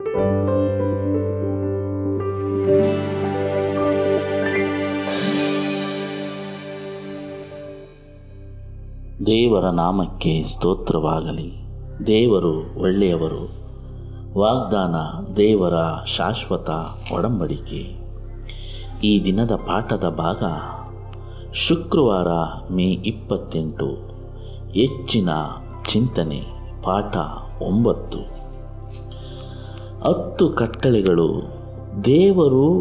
ದೇವರ ನಾಮಕ್ಕೆ ಸ್ತೋತ್ರವಾಗಲಿ. ದೇವರು ಒಳ್ಳೆಯವರು. ವಾಗ್ದಾನ ದೇವರ ಶಾಶ್ವತ ಒಡಂಬಡಿಕೆ. ಈ ದಿನದ ಪಾಠದ ಭಾಗ ಶುಕ್ರವಾರ ಮೇ ಇಪ್ಪತ್ತೆಂಟು. ಹೆಚ್ಚಿನ ಚಿಂತನೆ ಪಾಠ ಒಂಬತ್ತು. ಹತ್ತು ಕಟ್ಟಳೆಗಳು ದೇವರು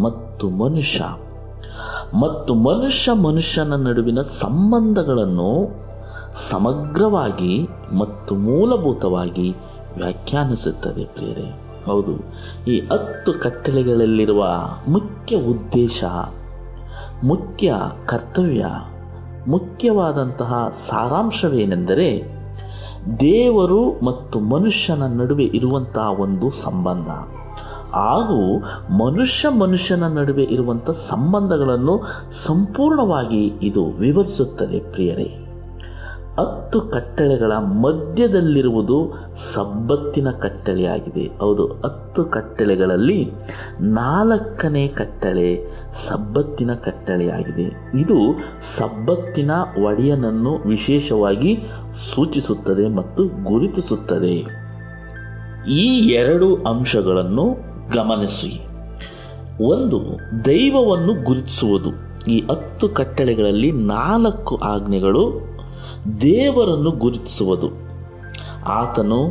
ಮತ್ತು ಮನುಷ್ಯ. ಮತ್ತು ಮನುಷ್ಯ ಮನುಷ್ಯನ ನಡುವಿನ ಸಂಬಂಧಗಳನ್ನು ಸಮಗ್ರವಾಗಿ ಮತ್ತು ಮೂಲಭೂತವಾಗಿ ವ್ಯಾಖ್ಯಾನಿಸುತ್ತದೆ ಪ್ರೇರೇ ಹೌದು, ಈ ಹತ್ತು ಕಟ್ಟಳೆಗಳಲ್ಲಿರುವ ಮುಖ್ಯ ಉದ್ದೇಶ, ಮುಖ್ಯ ಕರ್ತವ್ಯ, ಮುಖ್ಯವಾದಂತಹ ಸಾರಾಂಶವೇನೆಂದರೆ ದೇವರು ಮತ್ತು ಮನುಷ್ಯನ ನಡುವೆ ಇರುವಂತಹ ಒಂದು ಸಂಬಂಧ. ಹಾಗೂ ಮನುಷ್ಯ ಮನುಷ್ಯನ ನಡುವೆ ಇರುವಂಥ ಸಂಬಂಧಗಳನ್ನು ಸಂಪೂರ್ಣವಾಗಿ ಇದು ವಿವರಿಸುತ್ತದೆ ಪ್ರಿಯರೇ. ಹತ್ತು ಕಟ್ಟಳೆಗಳ ಮಧ್ಯದಲ್ಲಿರುವುದು ಸಬ್ಬತ್ತಿನ ಕಟ್ಟಳೆಯಾಗಿದೆ ಹೌದು, ಹತ್ತು ಕಟ್ಟಳೆಗಳಲ್ಲಿ ನಾಲ್ಕನೇ ಕಟ್ಟಳೆ ಸಬ್ಬತ್ತಿನ ಕಟ್ಟಳೆಯಾಗಿದೆ ಇದು ಸಬ್ಬತ್ತಿನ ಒಡೆಯನನ್ನು ವಿಶೇಷವಾಗಿ ಸೂಚಿಸುತ್ತದೆ ಮತ್ತು ಗುರುತಿಸುತ್ತದೆ. ಈ ಎರಡು ಅಂಶಗಳನ್ನು ಗಮನಿಸಿ. ಒಂದು, ದೈವವನ್ನು ಗುರುತಿಸುವುದು. ಈ ಹತ್ತು ಕಟ್ಟಳೆಗಳಲ್ಲಿ ನಾಲ್ಕು ಆಜ್ಞೆಗಳು ದೇವರನ್ನು ಗುರುತಿಸುವುದು. ಆತನು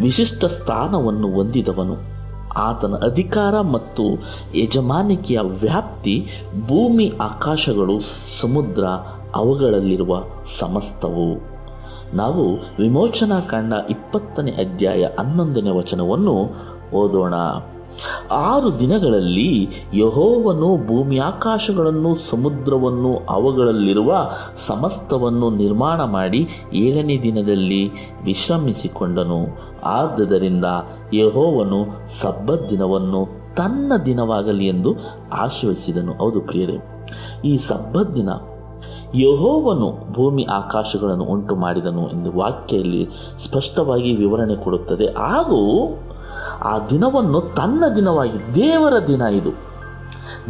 ವಿಶಿಷ್ಟ ಸ್ಥಾನವನ್ನು ಹೊಂದಿದವನು. ಆತನ ಅಧಿಕಾರ ಮತ್ತು ಯಜಮಾನಿಕೆಯ ವ್ಯಾಪ್ತಿ ಭೂಮಿ, ಆಕಾಶಗಳು, ಸಮುದ್ರ, ಅವುಗಳಲ್ಲಿರುವ ಸಮಸ್ತವು. ನಾವು ವಿಮೋಚನಾ ಕಾಂಡ ಇಪ್ಪತ್ತನೇ ಅಧ್ಯಾಯ ಹನ್ನೊಂದನೇ ವಚನವನ್ನು ಓದೋಣ. ಆರು ದಿನಗಳಲ್ಲಿ ಯಹೋವನು ಭೂಮಿ ಆಕಾಶಗಳನ್ನು ಸಮುದ್ರವನ್ನು ಅವುಗಳಲ್ಲಿರುವ ಸಮಸ್ತವನ್ನು ನಿರ್ಮಾಣ ಮಾಡಿ ಏಳನೇ ದಿನದಲ್ಲಿ ವಿಶ್ರಮಿಸಿಕೊಂಡನು. ಆದ್ದರಿಂದ ಯಹೋವನು ಸಬ್ಬತ್ ದಿನವನ್ನು ತನ್ನ ದಿನವಾಗಲಿ ಎಂದು ಆಶ್ರಯಿಸಿದನು. ಹೌದು ಪ್ರಿಯರೇ, ಈ ಸಬ್ಬತ್ ದಿನ ಯಹೋವನು ಭೂಮಿ ಆಕಾಶಗಳನ್ನು ಉಂಟು ಮಾಡಿದನು ಎಂದು ವಾಕ್ಯದಲ್ಲಿ ಸ್ಪಷ್ಟವಾಗಿ ವಿವರಣೆ ಕೊಡುತ್ತದೆ. ಹಾಗೂ ಆ ದಿನವನ್ನು ತನ್ನ ದಿನವಾಗಿ ದೇವರ ದಿನ ಇದು.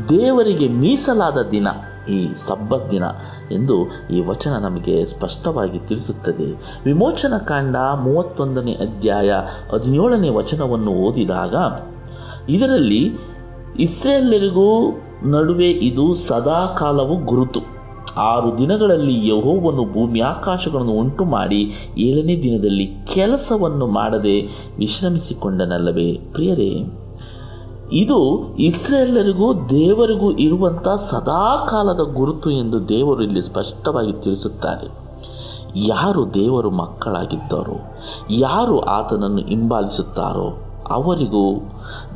ದೇವರಿಗೆ ಮೀಸಲಾದ ದಿನ ಈ ಸಬ್ಬತ್ ದಿನ ಎಂದು ಈ ವಚನ ನಮಗೆ ಸ್ಪಷ್ಟವಾಗಿ ತಿಳಿಸುತ್ತದೆ. ವಿಮೋಚನ ಕಾಂಡ ಮೂವತ್ತೊಂದನೇ ಅಧ್ಯಾಯ ಹದಿನೇಳನೇ ವಚನವನ್ನು ಓದಿದಾಗ, ಇದರಲ್ಲಿ ಇಸ್ರೇಲರಿಗೂ ನಡುವೆ ಇದು ಸದಾಕಾಲವು ಗುರುತು. ಆರು ದಿನಗಳಲ್ಲಿ ಯಹೋವನ್ನು ಭೂಮಿ ಆಕಾಶಗಳನ್ನು ಉಂಟು ಮಾಡಿ ಏಳನೇ ದಿನದಲ್ಲಿ ಕೆಲಸವನ್ನು ಮಾಡದೆ ವಿಶ್ರಮಿಸಿಕೊಂಡನಲ್ಲವೇ? ಪ್ರಿಯರೇ, ಇದು ಇಸ್ರೇಲರಿಗೂ ದೇವರಿಗೂ ಇರುವಂಥ ಸದಾಕಾಲದ ಗುರುತು ಎಂದು ದೇವರು ಇಲ್ಲಿ ಸ್ಪಷ್ಟವಾಗಿ ತಿಳಿಸುತ್ತಾರೆ. ಯಾರು ದೇವರು ಮಕ್ಕಳಾಗಿದ್ದಾರೋ, ಯಾರು ಆತನನ್ನು ಹಿಂಬಾಲಿಸುತ್ತಾರೋ ಅವರಿಗೂ,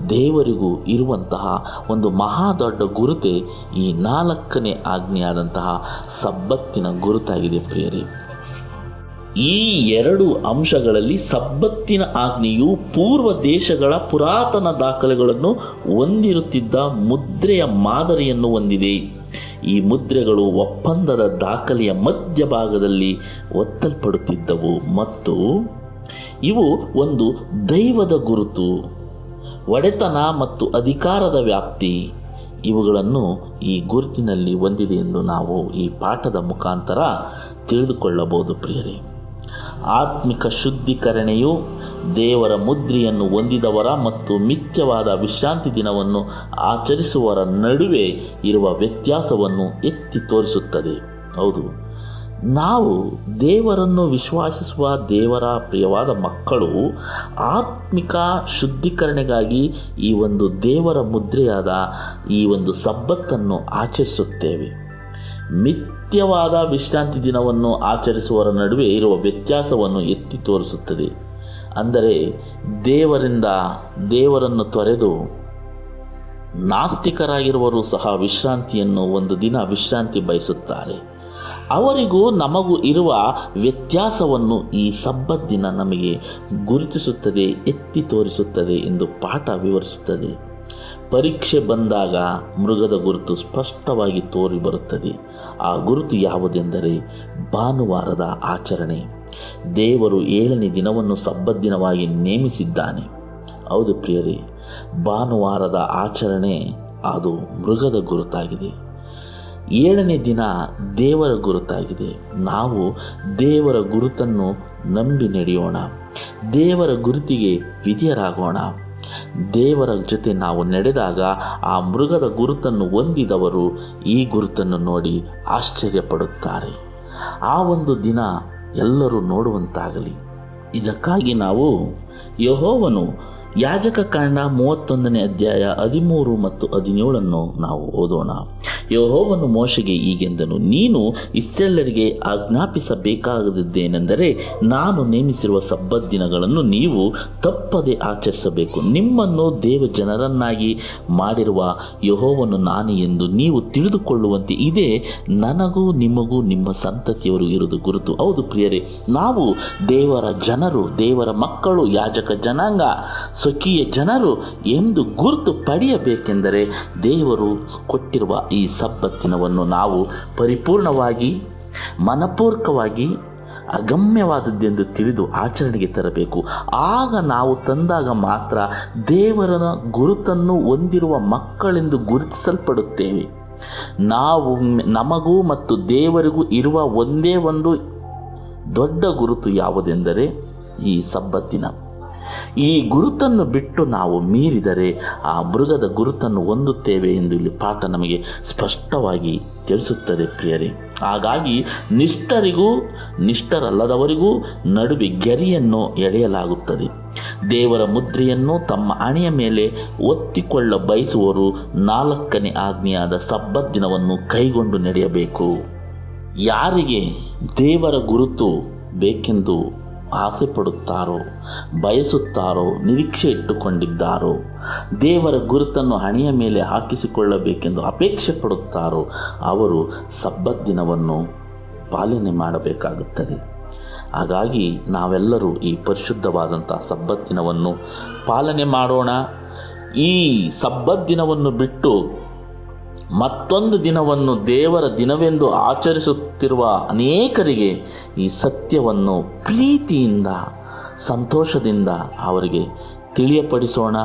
ದೇವರಿಗೂ ಇರುವಂತಹ ಒಂದು ಮಹಾ ದೊಡ್ಡ ಗುರುತೆ ಈ ನಾಲ್ಕನೇ ಆಜ್ಞೆಯಾದಂತಹ ಸಬ್ಬತ್ತಿನ ಗುರುತಾಗಿದೆ ಪ್ರಿಯರೇ. ಈ ಎರಡು ಅಂಶಗಳಲ್ಲಿ ಸಬ್ಬತ್ತಿನ ಆಜ್ಞೆಯು ಪೂರ್ವ ದೇಶಗಳ ಪುರಾತನ ದಾಖಲೆಗಳನ್ನು ಹೊಂದಿರುತ್ತಿದ್ದ ಮುದ್ರೆಯ ಮಾದರಿಯನ್ನು ಹೊಂದಿದೆ. ಈ ಮುದ್ರೆಗಳು ಒಪ್ಪಂದದ ದಾಖಲೆಯ ಮಧ್ಯಭಾಗದಲ್ಲಿ ಒತ್ತಲ್ಪಡುತ್ತಿದ್ದವು ಮತ್ತು ಇವು ಒಂದು ದೈವದ ಗುರುತು, ಒಡೆತನ ಮತ್ತು ಅಧಿಕಾರದ ವ್ಯಾಪ್ತಿ. ಇವುಗಳನ್ನು ಈ ಗುರುತಿನಲ್ಲಿ ಹೊಂದಿದೆ ಎಂದು ನಾವು ಈ ಪಾಠದ ಮುಖಾಂತರ ತಿಳಿದುಕೊಳ್ಳಬಹುದು ಪ್ರಿಯರೇ. ಆತ್ಮಿಕ ಶುದ್ಧೀಕರಣೆಯು ದೇವರ ಮುದ್ರೆಯನ್ನು ಹೊಂದಿದವರ ಮತ್ತು ಮಿಥ್ಯವಾದ ವಿಶ್ರಾಂತಿ ದಿನವನ್ನು ಆಚರಿಸುವವರ ನಡುವೆ ಇರುವ ವ್ಯತ್ಯಾಸವನ್ನು ಎತ್ತಿ ತೋರಿಸುತ್ತದೆ. ಹೌದು ನಾವು ದೇವರನ್ನು ವಿಶ್ವಾಸಿಸುವ ದೇವರ ಪ್ರಿಯವಾದ ಮಕ್ಕಳು ಆತ್ಮಿಕ ಶುದ್ಧೀಕರಣೆಗಾಗಿ ಈ ಒಂದು ದೇವರ ಮುದ್ರೆಯಾದ ಈ ಒಂದು ಸಬ್ಬತ್ತನ್ನು ಆಚರಿಸುತ್ತೇವೆ. ಮಿಥ್ಯವಾದ ವಿಶ್ರಾಂತಿ ದಿನವನ್ನು ಆಚರಿಸುವರ ನಡುವೆ ಇರುವ ವ್ಯತ್ಯಾಸವನ್ನು ಎತ್ತಿ ತೋರಿಸುತ್ತದೆ. ಅಂದರೆ ದೇವರಿಂದ ದೇವರನ್ನು ತೊರೆದು ನಾಸ್ತಿಕರಾಗಿರುವರು ಸಹ ವಿಶ್ರಾಂತಿಯನ್ನು ಒಂದು ದಿನ ವಿಶ್ರಾಂತಿ ಬಯಸುತ್ತಾರೆ. ಅವರಿಗೂ ನಮಗೂ ಇರುವ ವ್ಯತ್ಯಾಸವನ್ನು ಈ ಸಬ್ಬತ್ ದಿನ ನಮಗೆ ಗುರುತಿಸುತ್ತದೆ, ಎತ್ತಿ ತೋರಿಸುತ್ತದೆ ಎಂದು ಪಾಠ ವಿವರಿಸುತ್ತದೆ. ಪರೀಕ್ಷೆ ಬಂದಾಗ ಮೃಗದ ಗುರುತು ಸ್ಪಷ್ಟವಾಗಿ ತೋರಿ ಬರುತ್ತದೆ. ಆ ಗುರುತು ಯಾವುದೆಂದರೆ ಭಾನುವಾರದ ಆಚರಣೆ. ದೇವರು ಏಳನೇ ದಿನವನ್ನು ಸಬ್ಬತ್ ದಿನವಾಗಿ ನೇಮಿಸಿದ್ದಾನೆ. ಹೌದು ಪ್ರಿಯರೇ, ಭಾನುವಾರದ ಆಚರಣೆ ಅದು ಮೃಗದ ಗುರುತಾಗಿದೆ. ಏಳನೇ ದಿನ ದೇವರ ಗುರುತಾಗಿದೆ. ನಾವು ದೇವರ ಗುರುತನ್ನು ನಂಬಿ ನಡೆಯೋಣ. ದೇವರ ಗುರುತಿಗೆ ವಿಧಿಯರಾಗೋಣ. ದೇವರ ಜೊತೆ ನಾವು ನಡೆದಾಗ ಆ ಮೃಗದ ಗುರುತನ್ನು ಹೊಂದಿದವರು ಈ ಗುರುತನ್ನು ನೋಡಿ ಆಶ್ಚರ್ಯಪಡುತ್ತಾರೆ. ಆ ಒಂದು ದಿನ ಎಲ್ಲರೂ ನೋಡುವಂತಾಗಲಿ. ಇದಕ್ಕಾಗಿ ನಾವು ಯಹೋವನು ಯಾಜಕ ಕಾಂಡ ಮೂವತ್ತೊಂದನೇ ಅಧ್ಯಾಯ ಹದಿಮೂರು ಮತ್ತು ಹದಿನೇಳನ್ನು ನಾವು ಓದೋಣ. ಯಹೋವನು ಮೋಶೆಗೆ ಈಗೆಂದನು ನೀನು ಇಸ್ರೆಲ್ಲರಿಗೆ ಆಜ್ಞಾಪಿಸಬೇಕಾಗದ್ದೇನೆಂದರೆ ನಾನು ನೇಮಿಸಿರುವ ಸಬ್ಬತ್ ದಿನಗಳನ್ನು ನೀವು ತಪ್ಪದೆ ಆಚರಿಸಬೇಕು. ನಿಮ್ಮನ್ನು ದೇವ ಜನರನ್ನಾಗಿ ಮಾಡಿರುವ ಯಹೋವನು ನಾನು ಎಂದು ನೀವು ತಿಳಿದುಕೊಳ್ಳುವಂತೆ ಇದೇ. ನನಗೂ ನಿಮಗೂ ನಿಮ್ಮ ಸಂತತಿಯವರು ಇರುವುದು ಗುರುತು. ಹೌದು ಪ್ರಿಯರೇ, ನಾವು ದೇವರ ಜನರು, ದೇವರ ಮಕ್ಕಳು, ಯಾಜಕ ಜನಾಂಗ, ಸ್ವಕೀಯ ಜನರು ಎಂದು ಗುರುತು ಪಡೆಯಬೇಕೆಂದರೆ ದೇವರು ಕೊಟ್ಟಿರುವ ಈ ಸಬ್ಬತ್ತಿನವನ್ನು ನಾವು ಪರಿಪೂರ್ಣವಾಗಿ, ಮನಪೂರ್ವಕವಾಗಿ, ಅಗಮ್ಯವಾದದ್ದೆಂದು ತಿಳಿದು ಆಚರಣೆಗೆ ತರಬೇಕು. ಆಗ ನಾವು ತಂದಾಗ ಮಾತ್ರ ದೇವರ ಗುರುತನ್ನು ಹೊಂದಿರುವ ಮಕ್ಕಳೆಂದು ಗುರುತಿಸಲ್ಪಡುತ್ತೇವೆ. ನಾವು ನಮಗೂ ಮತ್ತು ದೇವರಿಗೂ ಇರುವ ಒಂದೇ ಒಂದು ದೊಡ್ಡ ಗುರುತು ಯಾವುದೆಂದರೆ ಈ ಸಬ್ಬತ್ತಿನ. ಈ ಗುರುತನ್ನು ಬಿಟ್ಟು ನಾವು ಮೀರಿದರೆ ಆ ಮೃಗದ ಗುರುತನ್ನು ಹೊಂದುತ್ತೇವೆ ಎಂದು ಇಲ್ಲಿ ಪಾಠ ನಮಗೆ ಸ್ಪಷ್ಟವಾಗಿ ತಿಳಿಸುತ್ತದೆ ಪ್ರಿಯರೇ. ಹಾಗಾಗಿ ನಿಷ್ಠರಿಗೂ, ನಿಷ್ಠರಲ್ಲದವರಿಗೂ ನಡುವೆ ಗೆರಿಯನ್ನು ಎಳೆಯಲಾಗುತ್ತದೆ. ದೇವರ ಮುದ್ರೆಯನ್ನು ತಮ್ಮ ಹಣೆಯ ಮೇಲೆ ಒತ್ತಿಕೊಳ್ಳ ಬಯಸುವವರು ನಾಲ್ಕನೇ ಆಜ್ಞೆಯಾದ ಸಬ್ಬತ್ ದಿನವನ್ನು ಕೈಗೊಂಡು ನಡೆಯಬೇಕು. ಯಾರಿಗೆ ದೇವರ ಗುರುತು ಬೇಕೆಂದು ಆಸೆ ಪಡುತ್ತಾರೋ ಬಯಸುತ್ತಾರೋ, ನಿರೀಕ್ಷೆ ಇಟ್ಟುಕೊಂಡಿದ್ದಾರೋ, ದೇವರ ಗುರುತನ್ನು ಹಣೆಯ ಮೇಲೆ ಹಾಕಿಸಿಕೊಳ್ಳಬೇಕೆಂದು ಅಪೇಕ್ಷೆ ಪಡುತ್ತಾರೋ, ಅವರು ಸಬ್ಬತ್ ದಿನವನ್ನು ಪಾಲನೆ ಮಾಡಬೇಕಾಗುತ್ತದೆ. ಹಾಗಾಗಿ ನಾವೆಲ್ಲರೂ ಈ ಪರಿಶುದ್ಧವಾದಂಥ ಸಬ್ಬತ್ ದಿನವನ್ನು ಪಾಲನೆ ಮಾಡೋಣ. ಈ ಸಬ್ಬತ್ ದಿನವನ್ನು ಬಿಟ್ಟು ಮತ್ತೊಂದು ದಿನವನ್ನು ದೇವರ ದಿನವೆಂದು ಆಚರಿಸುತ್ತಿರುವ ಅನೇಕರಿಗೆ ಈ ಸತ್ಯವನ್ನು ಪ್ರೀತಿಯಿಂದ, ಸಂತೋಷದಿಂದ ಅವರಿಗೆ ತಿಳಿಯಪಡಿಸೋಣ.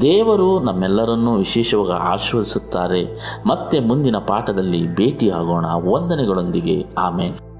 ದೇವರು ನಮ್ಮೆಲ್ಲರನ್ನೂ ವಿಶೇಷವಾಗಿ ಆಶ್ವಾಸಿಸುತ್ತಾರೆ ಮತ್ತೆ ಮುಂದಿನ ಪಾಠದಲ್ಲಿ ಭೇಟಿಯಾಗೋಣ. ವಂದನೆಗಳೊಂದಿಗೆ. ಆಮೇಲೆ